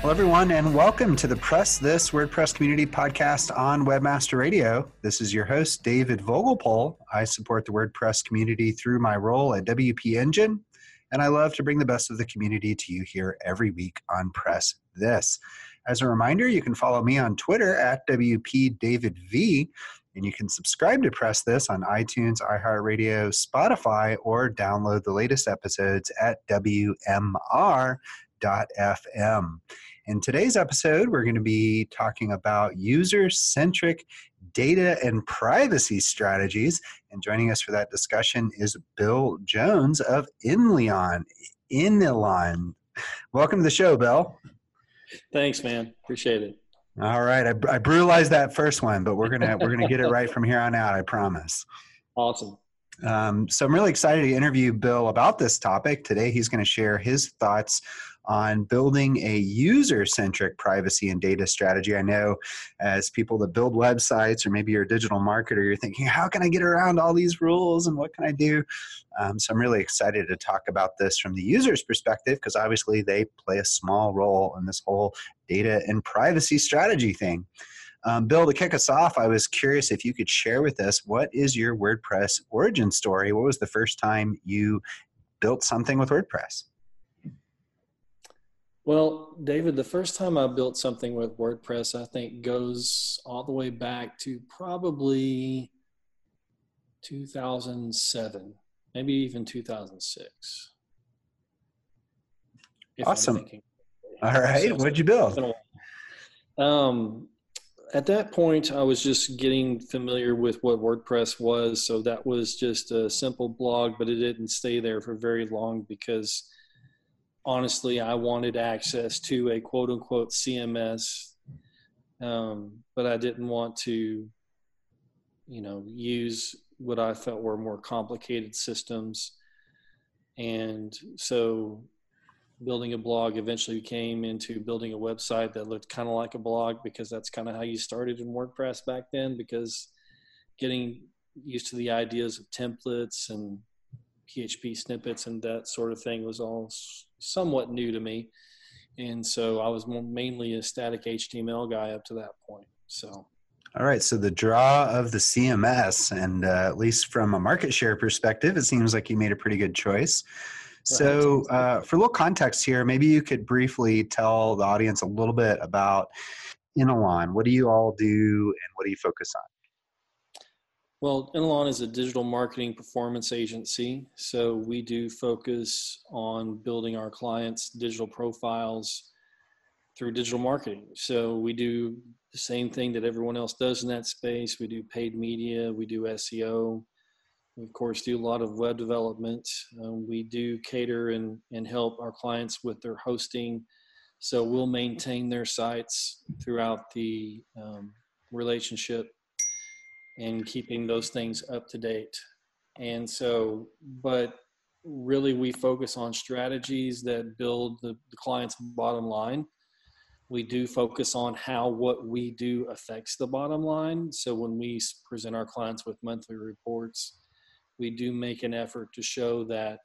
Hello, everyone, and welcome to the Press This WordPress Community Podcast on Webmaster Radio. This is your host, David Vogelpohl. I support the WordPress community through my role at WP Engine, and I love to bring the best of the community to you here every week on Press This. As a reminder, you can follow me on Twitter at WPDavidV, and you can subscribe to Press This on iTunes, iHeartRadio, Spotify, or download the latest episodes at WMR.fm. In today's episode, we're going to be talking about user centric data and privacy strategies. And joining us for that discussion is Bill Jones of Inleon. Inleon. Welcome to the show, Bill. Thanks, man. Appreciate it. All right, I, I brutalized that first one, but we're gonna we're gonna get it right from here on out. I promise. Awesome. Um, so I'm really excited to interview Bill about this topic today. He's going to share his thoughts on building a user centric privacy and data strategy. I know as people that build websites, or maybe you're a digital marketer, you're thinking, how can I get around all these rules and what can I do? Um, so I'm really excited to talk about this from the user's perspective because obviously they play a small role in this whole data and privacy strategy thing. Um, Bill, to kick us off, I was curious if you could share with us what is your WordPress origin story? What was the first time you built something with WordPress? Well, David, the first time I built something with WordPress, I think goes all the way back to probably 2007, maybe even 2006. Awesome. All right. What'd you build? Um, at that point, I was just getting familiar with what WordPress was. So that was just a simple blog, but it didn't stay there for very long because honestly, I wanted access to a quote unquote CMS, um, but I didn't want to, you know, use what I felt were more complicated systems. And so building a blog eventually came into building a website that looked kind of like a blog because that's kind of how you started in WordPress back then because getting used to the ideas of templates and PHP snippets and that sort of thing was all somewhat new to me. And so I was mainly a static HTML guy up to that point. So. All right. So the draw of the CMS, and uh, at least from a market share perspective, it seems like you made a pretty good choice. So, uh, for a little context here, maybe you could briefly tell the audience a little bit about Inalon. What do you all do, and what do you focus on? Well, Inalon is a digital marketing performance agency. So we do focus on building our clients' digital profiles through digital marketing. So we do the same thing that everyone else does in that space. We do paid media, we do SEO, we of course do a lot of web development. Um, we do cater and, and help our clients with their hosting. So we'll maintain their sites throughout the um, relationship and keeping those things up to date. And so, but really we focus on strategies that build the, the client's bottom line. we do focus on how what we do affects the bottom line. So when we present our clients with monthly reports, we do make an effort to show that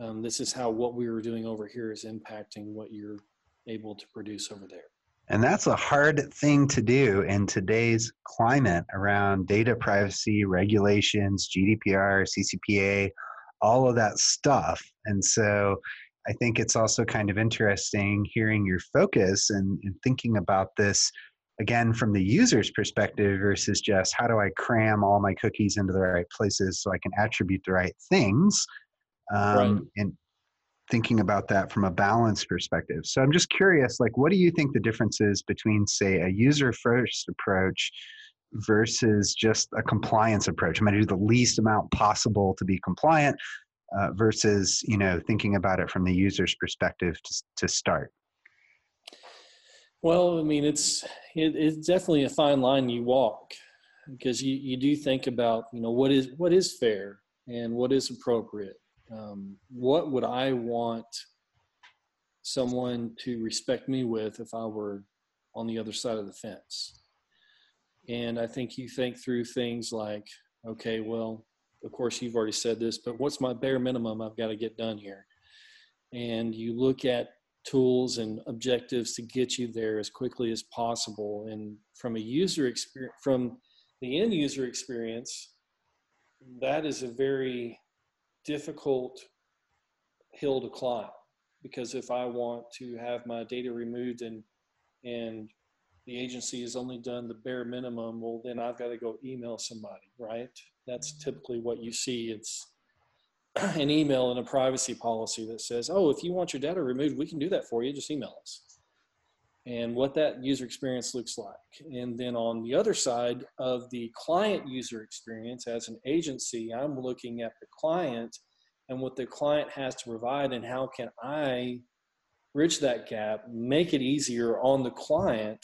um, this is how what we were doing over here is impacting what you're able to produce over there. And that's a hard thing to do in today's climate around data privacy, regulations, GDPR, CCPA, all of that stuff. And so I think it's also kind of interesting hearing your focus and, and, thinking about this again from the user's perspective versus just how do I cram all my cookies into the right places so I can attribute the right things. Um, right. And thinking about that from a balance perspective. So I'm just curious, like, what do you think the difference is between, say, a user first approach versus just a compliance approach? I'm going to do the least amount possible to be compliant uh, versus you know thinking about it from the user's perspective to, to start well i mean it's it, it's definitely a fine line you walk because you, you do think about you know what is what is fair and what is appropriate um, what would i want someone to respect me with if i were on the other side of the fence? And i think you think through things like okay well of course you've already said this but what's my bare minimum i've got to get done here? And you look at tools and objectives to get you there as quickly as possible. And from a user experience from the end user experience that is a very difficult hill to climb because if i want to have my data removed and and the agency has only done the bare minimum well then i've got to go email somebody right that's typically what you see. It's an email and a privacy policy that says, oh, if you want your data removed, we can do that for you. Just email us. And what that user experience looks like. And then on the other side of the client user experience, as an agency, I'm looking at the client and what the client has to provide and how can I bridge that gap, make it easier on the client.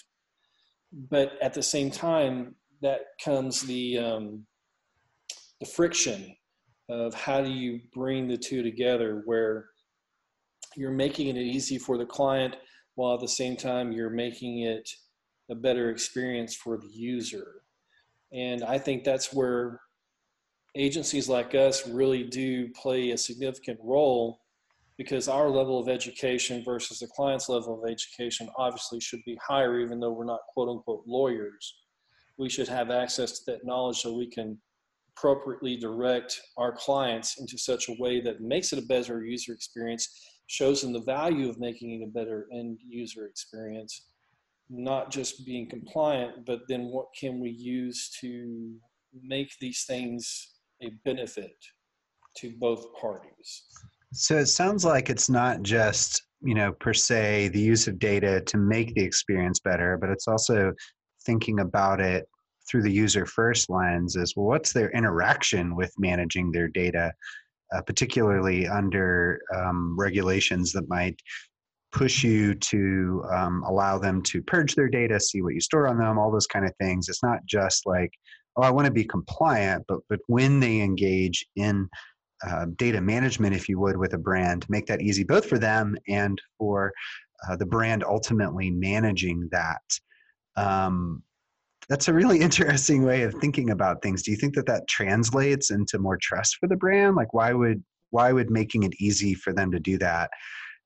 But at the same time, that comes the um, the friction of how do you bring the two together where you're making it easy for the client while at the same time you're making it a better experience for the user. And I think that's where agencies like us really do play a significant role because our level of education versus the client's level of education obviously should be higher, even though we're not quote unquote lawyers. We should have access to that knowledge so we can appropriately direct our clients into such a way that makes it a better user experience, shows them the value of making it a better end user experience, not just being compliant, but then what can we use to make these things a benefit to both parties? So it sounds like it's not just, you know, per se the use of data to make the experience better, but it's also thinking about it through the user first lens is well, what's their interaction with managing their data, uh, particularly under um, regulations that might push you to um, allow them to purge their data, see what you store on them, all those kind of things. It's not just like, oh, I want to be compliant, but but when they engage in uh, data management, if you would, with a brand, make that easy both for them and for uh, the brand ultimately managing that. Um, that's a really interesting way of thinking about things. Do you think that that translates into more trust for the brand? Like, why would why would making it easy for them to do that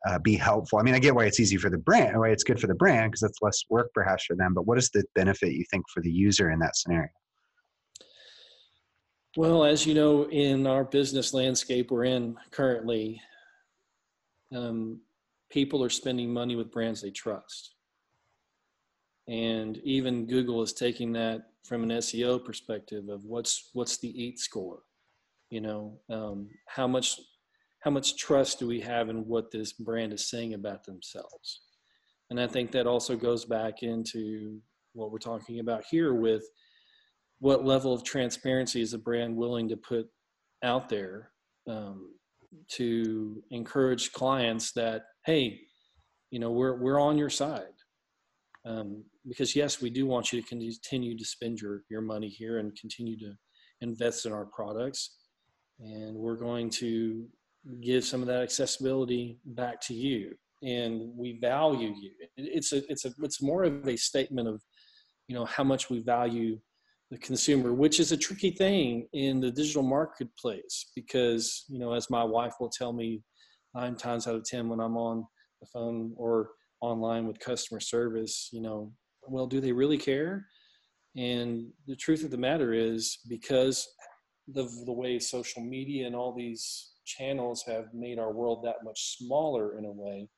uh, be helpful? I mean, I get why it's easy for the brand, why it's good for the brand because it's less work perhaps for them. But what is the benefit you think for the user in that scenario? Well, as you know, in our business landscape we're in currently, um, people are spending money with brands they trust and even google is taking that from an seo perspective of what's what's the EAT score? You know um, how much how much trust do we have in what this brand is saying about themselves? And i think that also goes back into what we're talking about here with what level of transparency is a brand willing to put out there um, to encourage clients that hey you know we're we're on your side. Um, because yes, we do want you to continue to spend your, your money here and continue to invest in our products. And we're going to give some of that accessibility back to you. and we value you. It's a it's a it's more of a statement of you know how much we value the consumer, which is a tricky thing in the digital marketplace because you know as my wife will tell me nine times out of ten when I'm on the phone or online with customer service, you know, well, do they really care? And the truth of the matter is because of the way social media and all these channels have made our world that much smaller in a way,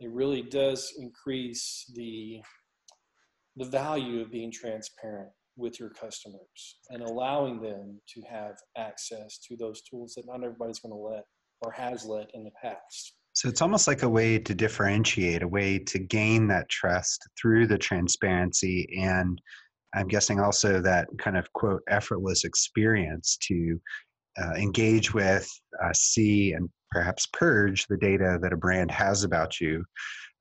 it really does increase the the value of being transparent with your customers and allowing them to have access to those tools that not everybody's going to let or has let in the past. So it's almost like a way to differentiate, a way to gain that trust through the transparency and I'm guessing also that kind of quote effortless experience to uh, engage with, uh, see, and perhaps purge the data that a brand has about you,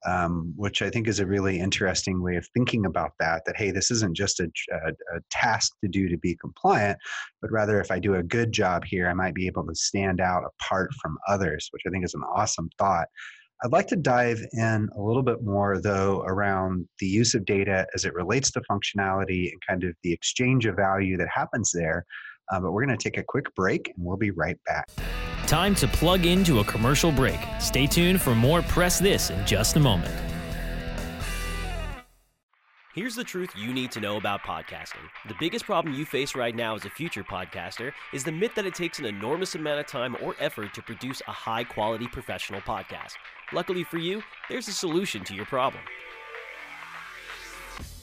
um, which I think is a really interesting way of thinking about that. That, hey, this isn't just a, a, a, task to do to be compliant, but rather if I do a good job here, I might be able to stand out apart from others, which I think is an awesome thought. I'd like to dive in a little bit more, though, around the use of data as it relates to functionality and kind of the exchange of value that happens there. Uh, but we're going to take a quick break and we'll be right back. Time to plug into a commercial break. Stay tuned for more Press This in just a moment. Here's the truth you need to know about podcasting. The biggest problem you face right now as a future podcaster is the myth that it takes an enormous amount of time or effort to produce a high quality professional podcast. Luckily for you, there's a solution to your problem.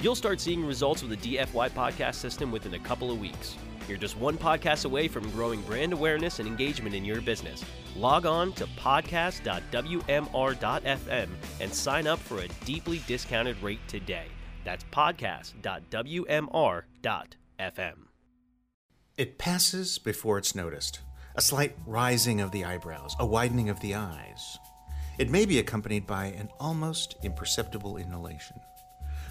You'll start seeing results with the DFY podcast system within a couple of weeks. You're just one podcast away from growing brand awareness and engagement in your business. Log on to podcast.wmr.fm and sign up for a deeply discounted rate today. That's podcast.wmr.fm. It passes before it's noticed. A slight rising of the eyebrows, a widening of the eyes. It may be accompanied by an almost imperceptible inhalation.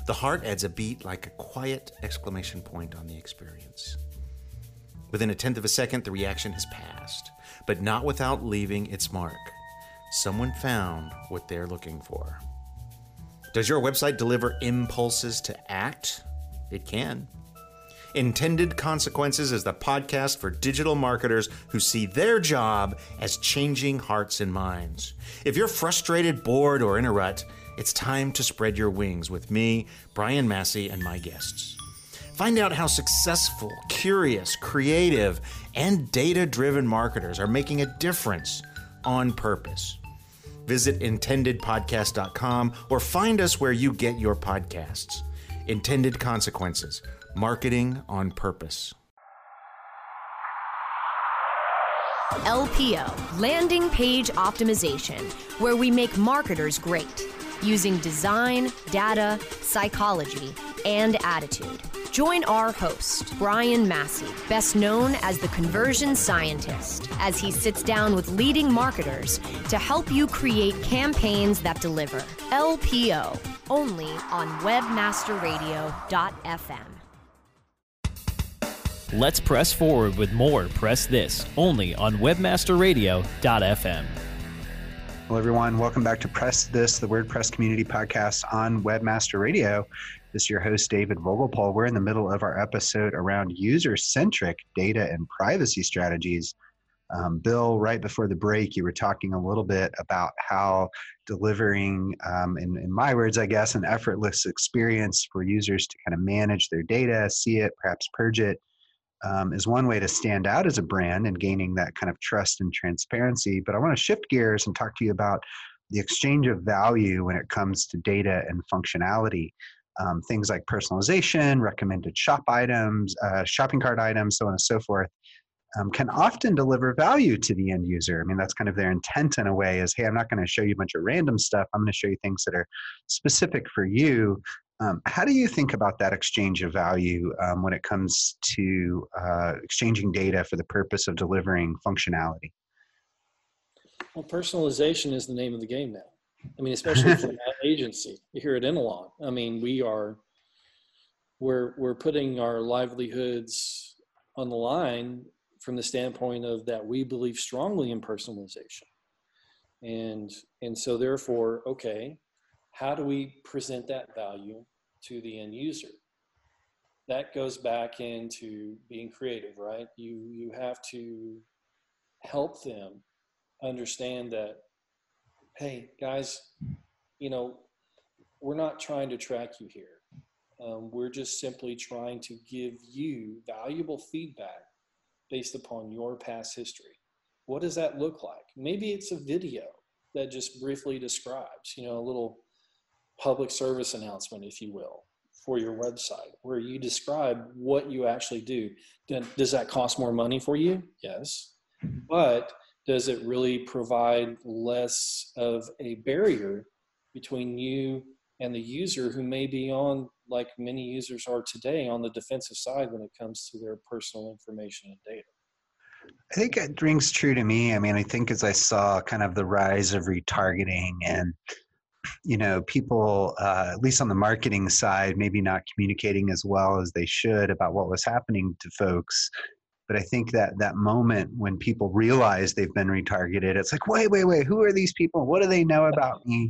The heart adds a beat like a quiet exclamation point on the experience. Within a tenth of a second, the reaction has passed, but not without leaving its mark. Someone found what they're looking for. Does your website deliver impulses to act? It can. Intended Consequences is the podcast for digital marketers who see their job as changing hearts and minds. If you're frustrated, bored, or in a rut, it's time to spread your wings with me, Brian Massey, and my guests. Find out how successful, curious, creative, and data driven marketers are making a difference on purpose. Visit intendedpodcast.com or find us where you get your podcasts. Intended Consequences Marketing on Purpose. LPO, Landing Page Optimization, where we make marketers great using design, data, psychology, and attitude. Join our host, Brian Massey, best known as the conversion scientist, as he sits down with leading marketers to help you create campaigns that deliver. LPO, only on webmasterradio.fm. Let's press forward with more Press This, only on webmasterradio.fm. Hello, everyone. Welcome back to Press This, the WordPress community podcast on Webmaster Radio. This is your host, David Vogelpohl. We're in the middle of our episode around user centric data and privacy strategies. Um, Bill, right before the break, you were talking a little bit about how delivering, um, in, in my words, I guess, an effortless experience for users to kind of manage their data, see it, perhaps purge it, um, is one way to stand out as a brand and gaining that kind of trust and transparency. But I want to shift gears and talk to you about the exchange of value when it comes to data and functionality. Um, things like personalization, recommended shop items, uh, shopping cart items, so on and so forth. um, can often deliver value to the end user. I mean, that's kind of their intent in a way is, hey, I'm not going to show you a bunch of random stuff. I'm going to show you things that are specific for you. Um, how do you think about that exchange of value um, when it comes to uh, exchanging data for the purpose of delivering functionality? Well, personalization is the name of the game now. I mean, especially for an agency here at Inalon. I mean, we are we're we're putting our livelihoods on the line from the standpoint of that we believe strongly in personalization and and so therefore okay how do we present that value to the end user that goes back into being creative right you you have to help them understand that hey guys you know we're not trying to track you here um, we're just simply trying to give you valuable feedback based upon your past history. What does that look like? Maybe it's a video that just briefly describes, you know, a little public service announcement, if you will, for your website where you describe what you actually do. Then, Does that cost more money for you? Yes. But does it really provide less of a barrier between you and the user who may be on like many users are today on the defensive side when it comes to their personal information and data. I think it rings true to me. I mean, I think as I saw kind of the rise of retargeting and you know people uh, at least on the marketing side maybe not communicating as well as they should about what was happening to folks. But i think that that moment when people realize they've been retargeted it's like wait wait wait who are these people? What do they know about me?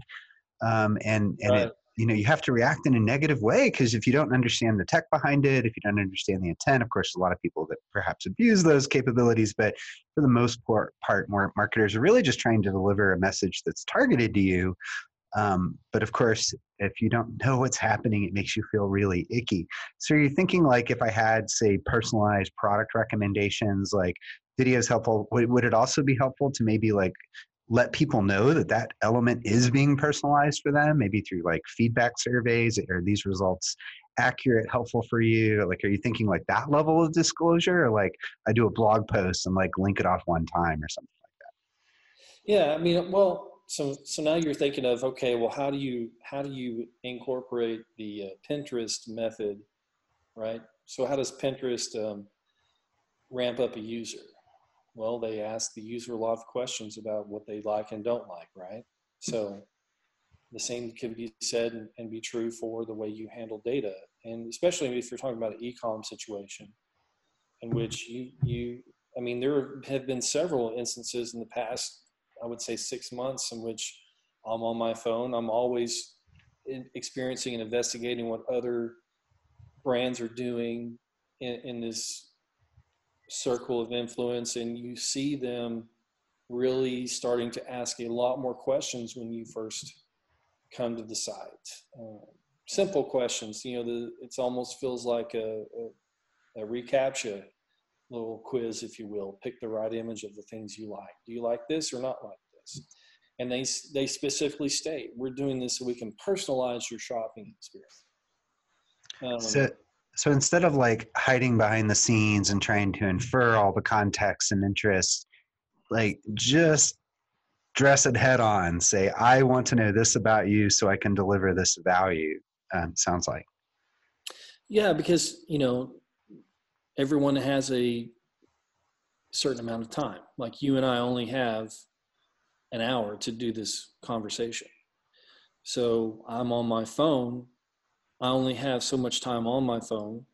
Um, and and right. it, you know you have to react in a negative way because if you don't understand the tech behind it if you don't understand the intent of course a lot of people that perhaps abuse those capabilities but for the most part, part more marketers are really just trying to deliver a message that's targeted to you um, but of course if you don't know what's happening it makes you feel really icky. So you're thinking like if i had say personalized product recommendations like videos helpful would, would it also be helpful to maybe like let people know that that element is being personalized for them? Maybe through like feedback surveys are these results accurate helpful for you? Like are you thinking like that level of disclosure? Or like i do a blog post and like link it off one time or something like that? Yeah i mean well so so now you're thinking of okay well how do you how do you incorporate the uh, pinterest method right so how does pinterest um, ramp up a user well, they ask the user a lot of questions about what they like and don't like, right? So the same can be said and, be true for the way you handle data. And especially if you're talking about an e-com situation in which you, you, I mean, there have been several instances in the past, I would say six months in which I'm on my phone. I'm always experiencing and investigating what other brands are doing in, in this circle of influence and you see them really starting to ask a lot more questions when you first come to the site. Uh, simple questions, you know, the, it's almost feels like a, a, a little quiz, if you will. Pick the right image of the things you like. Do you like this or not like this? And they, they specifically state, we're doing this so we can personalize your shopping experience. Um, so, so instead of like hiding behind the scenes and trying to infer all the context and interests like just dress it head on say i want to know this about you so i can deliver this value um, sounds like yeah because you know everyone has a certain amount of time like you and i only have an hour to do this conversation so i'm on my phone I only have so much time on my phone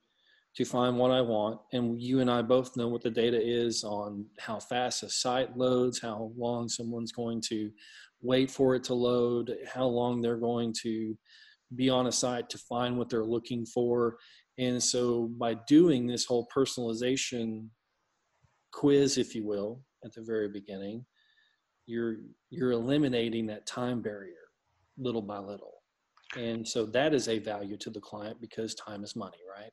to find what I want. And you and I both know what the data is on how fast a site loads, how long someone's going to wait for it to load, how long they're going to be on a site to find what they're looking for. And so by doing this whole personalization quiz, if you will, at the very beginning, you're you're eliminating that time barrier little by little. And so that is a value to the client because time is money, right?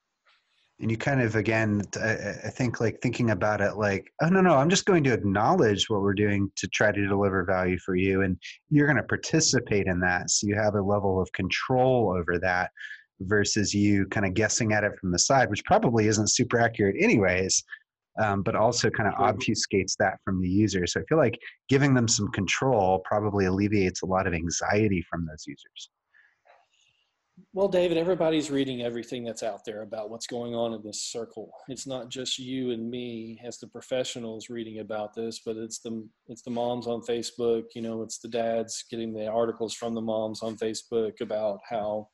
And you kind of, again, I think like thinking about it like, oh, no, no, I'm just going to acknowledge what we're doing to try to deliver value for you. And you're going to participate in that. So you have a level of control over that versus you kind of guessing at it from the side, which probably isn't super accurate, anyways. um, but also kind of obfuscates that from the user. So I feel like giving them some control probably alleviates a lot of anxiety from those users. Well, David, everybody's reading everything that's out there about what's going on in this circle. It's not just you and me as the professionals reading about this, but it's the it's the moms on Facebook. You know, it's the dads getting the articles from the moms on Facebook about how,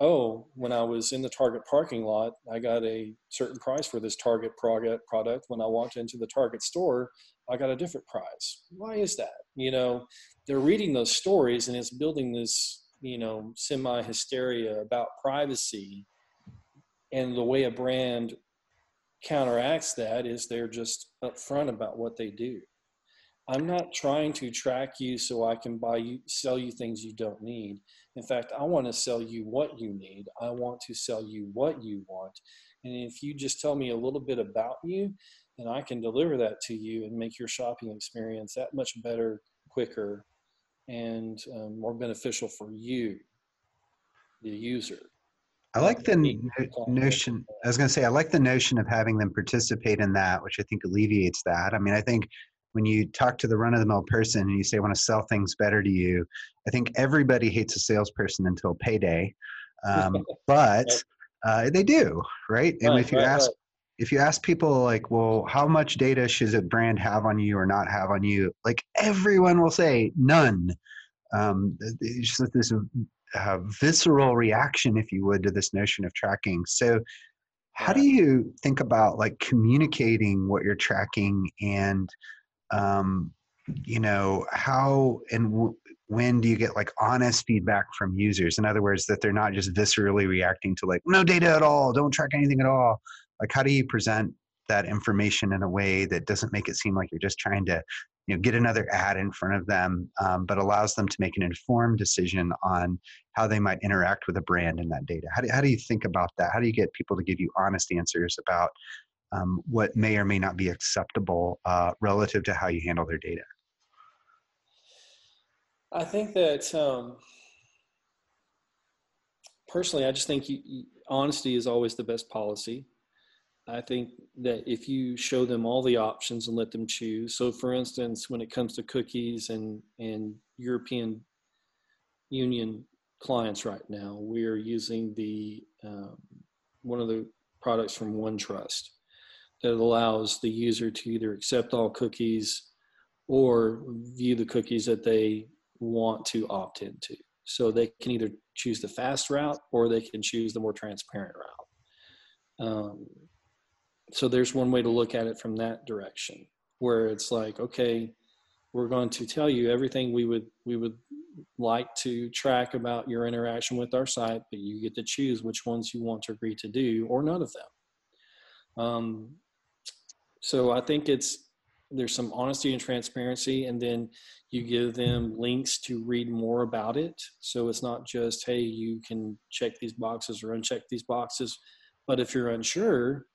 oh, when I was in the Target parking lot, I got a certain price for this Target product. When I walked into the Target store, I got a different price. Why is that? You know, they're reading those stories, and it's building this you know semi hysteria about privacy and the way a brand counteracts that is they're just upfront about what they do i'm not trying to track you so i can buy you sell you things you don't need in fact i want to sell you what you need i want to sell you what you want and if you just tell me a little bit about you then i can deliver that to you and make your shopping experience that much better quicker and um, more beneficial for you, the user. I like the notion. I was going to say, I like the notion of having them participate in that, which I think alleviates that. I mean, I think when you talk to the run of the mill person and you say, I want to sell things better to you, I think everybody hates a salesperson until payday. Um, but uh, they do, right? And right, if you right, ask, right. if you ask people like well how much data should a brand have on you or not have on you? Like everyone will say none. Um, it's just this uh, visceral reaction if you would to this notion of tracking. So how do you think about like communicating what you're tracking and um, you know how and w- when do you get like honest feedback from users? In other words that they're not just viscerally reacting to like no data at all. Don't track anything at all. Like how do you present that information in a way that doesn't make it seem like you're just trying to you know get another ad in front of them um, but allows them to make an informed decision on how they might interact with a brand in that data? How do, how do you think about that? How do you get people to give you honest answers about um, what may or may not be acceptable uh, relative to how you handle their data i think that um, personally i just think you, honesty is always the best policy I think that if you show them all the options and let them choose. So, for instance, when it comes to cookies and and European Union clients right now, we are using the um, one of the products from OneTrust that allows the user to either accept all cookies or view the cookies that they want to opt into. So they can either choose the fast route or they can choose the more transparent route. Um, so there's one way to look at it from that direction where it's like okay we're going to tell you everything we would we would like to track about your interaction with our site but you get to choose which ones you want to agree to do or none of them um, so i think it's there's some honesty and transparency and then you give them links to read more about it so it's not just hey you can check these boxes or uncheck these boxes but if you're unsure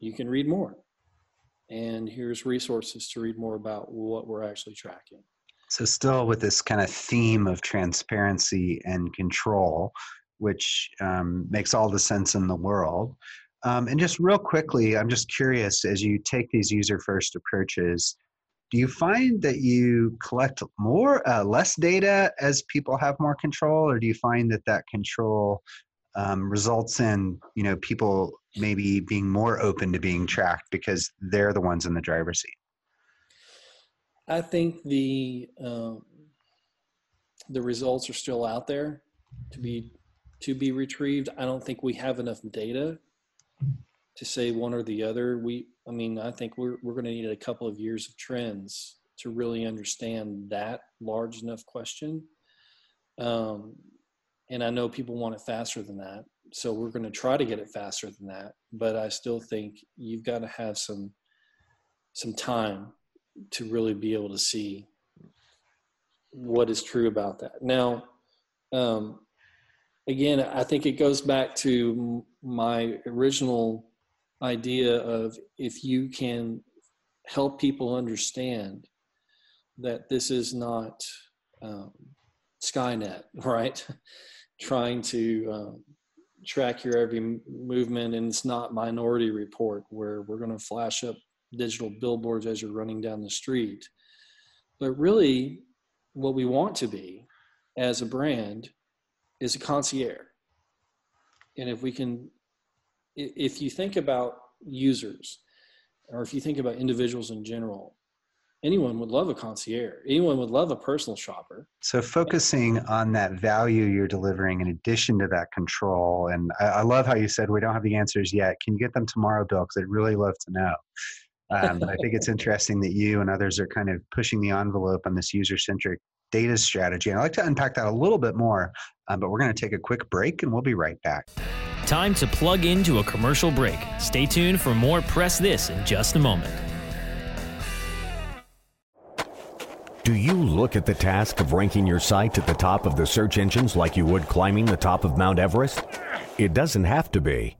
you can read more. And here's resources to read more about what we're actually tracking. So, still with this kind of theme of transparency and control, which um, makes all the sense in the world. Um, and just real quickly, I'm just curious as you take these user first approaches, do you find that you collect more, uh, less data as people have more control, or do you find that that control um, results in you know people maybe being more open to being tracked because they're the ones in the driver's seat? I think the um, the results are still out there to be to be retrieved. I don't think we have enough data to say one or the other we i mean i think we're, we're going to need a couple of years of trends to really understand that large enough question um, and I know people want it faster than that. So we're going to try to get it faster than that. But I still think you've got to have some some time to really be able to see what is true about that. Now, um, again, I think it goes back to my original idea of if you can help people understand that this is not um, Skynet, right? trying to um, track your every movement and it's not minority report where we're going to flash up digital billboards as you're running down the street. But really, what we want to be as a brand is a concierge. And if we can, if you think about users, or if you think about individuals in general, anyone would love a concierge. Anyone would love a personal shopper. So focusing on that value you're delivering in addition to that control. And I, I love how you said we don't have the answers yet. Can you get them tomorrow, Bill? Because I'd really love to know. Um, I think it's interesting that you and others are kind of pushing the envelope on this user centric data strategy. And I'd like to unpack that a little bit more, um, but we're going to take a quick break and we'll be right back. Time to plug into a commercial break. Stay tuned for more Press This in just a moment. Do you look at the task of ranking your site at the top of the search engines like you would climbing the top of Mount Everest? It doesn't have to be.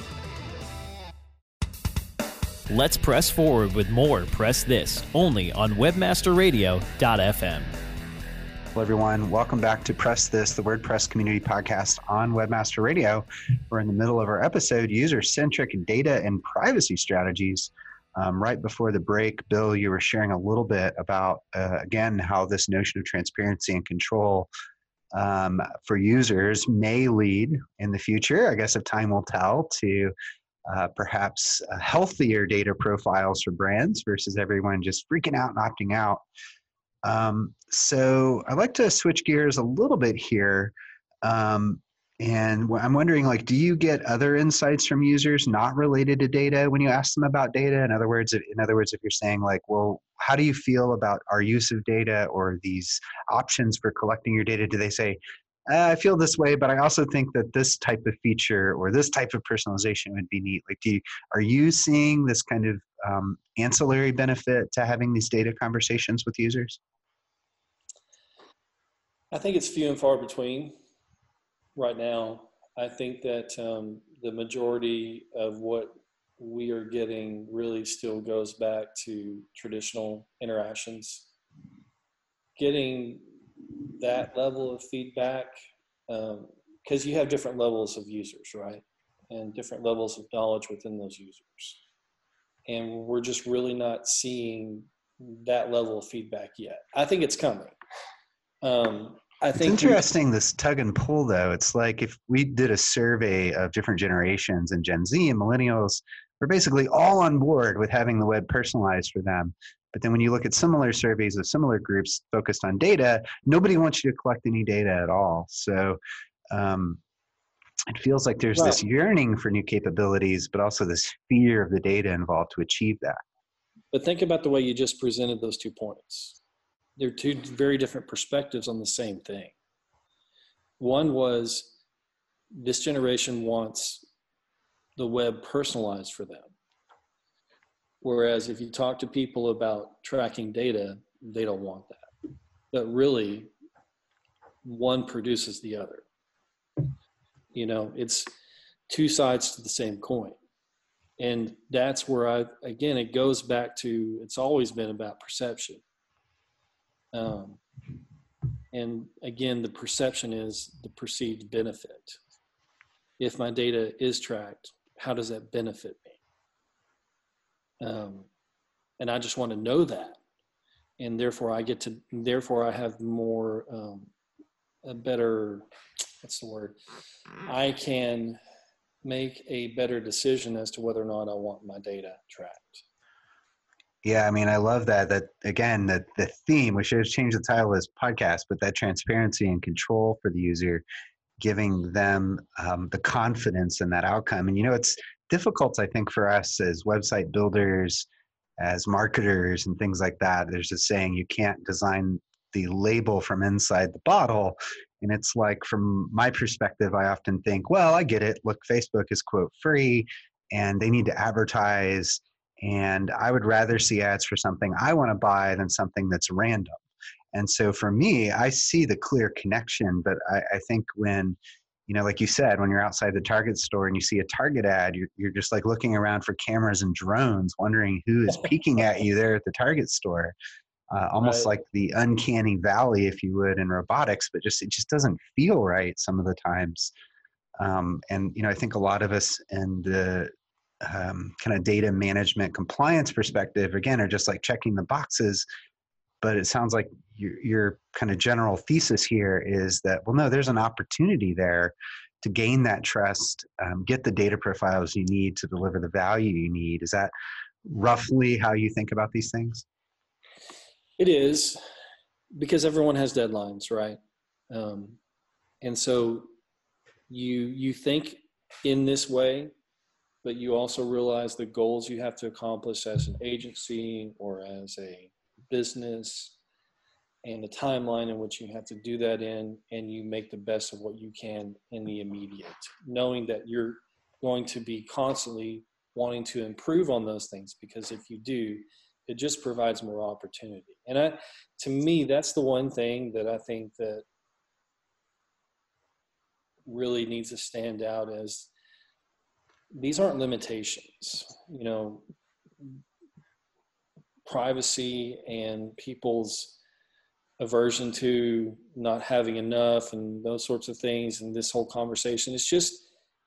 Let's press forward with more Press This only on WebmasterRadio.fm. Hello, everyone. Welcome back to Press This, the WordPress community podcast on Webmaster Radio. We're in the middle of our episode User Centric Data and Privacy Strategies. Um, right before the break, Bill, you were sharing a little bit about, uh, again, how this notion of transparency and control um, for users may lead in the future, I guess if time will tell, to uh, perhaps uh, healthier data profiles for brands versus everyone just freaking out and opting out. Um, so I'd like to switch gears a little bit here. Um, and I'm wondering, like, do you get other insights from users not related to data when you ask them about data? In other words, if, in other words, if you're saying like, well, how do you feel about our use of data or these options for collecting your data? Do they say, uh, I feel this way, but I also think that this type of feature or this type of personalization would be neat. Like, do you, are you seeing this kind of um, ancillary benefit to having these data conversations with users? I think it's few and far between right now. I think that um, the majority of what we are getting really still goes back to traditional interactions. Getting that level of feedback, because um, you have different levels of users, right? And different levels of knowledge within those users. And we're just really not seeing that level of feedback yet. I think it's coming. Um, I think it's interesting we, this tug and pull though. It's like if we did a survey of different generations and Gen Z and millennials, we're basically all on board with having the web personalized for them. But then when you look at similar surveys of similar groups focused on data, nobody wants you to collect any data at all. So um, it feels like there's this yearning for new capabilities, but also this fear of the data involved to achieve that. But think about the way you just presented those two points they're two very different perspectives on the same thing. One was this generation wants the web personalized for them. Whereas if you talk to people about tracking data, they don't want that. But really, one produces the other. You know, it's two sides to the same coin. And that's where I, again, it goes back to it's always been about perception. Um, and again, the perception is the perceived benefit. If my data is tracked, how does that benefit me? Um, and I just want to know that. And therefore, I get to, therefore, I have more, um, a better, what's the word? I can make a better decision as to whether or not I want my data tracked. Yeah, I mean, I love that. That again, that the theme we should have changed the title of this podcast, but that transparency and control for the user, giving them um, the confidence in that outcome. And you know, it's difficult, I think, for us as website builders, as marketers, and things like that. There's a saying you can't design the label from inside the bottle. And it's like, from my perspective, I often think, well, I get it. Look, Facebook is quote free and they need to advertise and I would rather see ads for something I want to buy than something that's random. And so for me, I see the clear connection, but I, I think when you know, like you said, when you're outside the Target store and you see a Target ad, you're, you're just like looking around for cameras and drones, wondering who is peeking at you there at the Target store. Uh, almost right. like the uncanny valley, if you would, in robotics, but just it just doesn't feel right some of the times. Um, and you know, I think a lot of us in the um, kind of data management compliance perspective, again, are just like checking the boxes. But it sounds like your, your kind of general thesis here is that, well, no, there's an opportunity there to gain that trust, um, get the data profiles you need to deliver the value you need. Is that roughly how you think about these things? It is because everyone has deadlines, right? Um, and so you you think in this way but you also realize the goals you have to accomplish as an agency or as a business and the timeline in which you have to do that in and you make the best of what you can in the immediate knowing that you're going to be constantly wanting to improve on those things because if you do it just provides more opportunity. And I, to me that's the one thing that i think that really needs to stand out as these aren't limitations you know. Privacy and people's aversion to not having enough and those sorts of things and this whole conversation it's just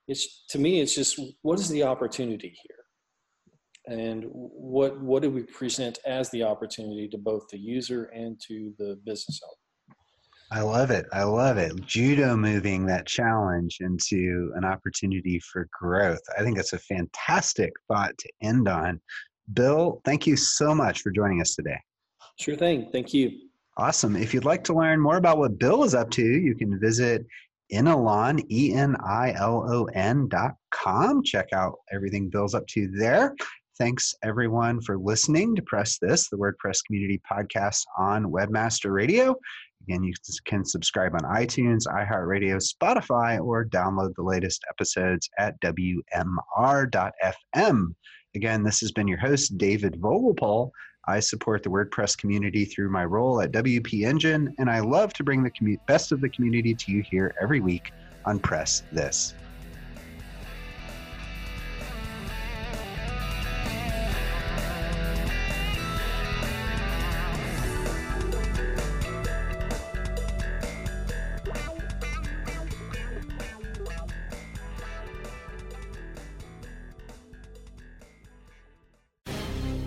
it's to me it's just what is the opportunity here and what what do we present as the opportunity to both the user and to the business owner I love it. I love it. Judo moving that challenge into an opportunity for growth. I think that's a fantastic thought to end on. Bill, thank you so much for joining us today. Sure thing. Thank you. Awesome. If you'd like to learn more about what Bill is up to, you can visit Enilon, E-N-I-L-O-N dot com. Check out everything Bill's up to there. Thanks everyone for listening to Press This, the WordPress community podcast on Webmaster Radio. Again, you can subscribe on iTunes, iHeartRadio, Spotify, or download the latest episodes at WMR.fm. Again, this has been your host, David Vogelpohl. I support the WordPress community through my role at WP Engine, and I love to bring the commu- best of the community to you here every week on Press This.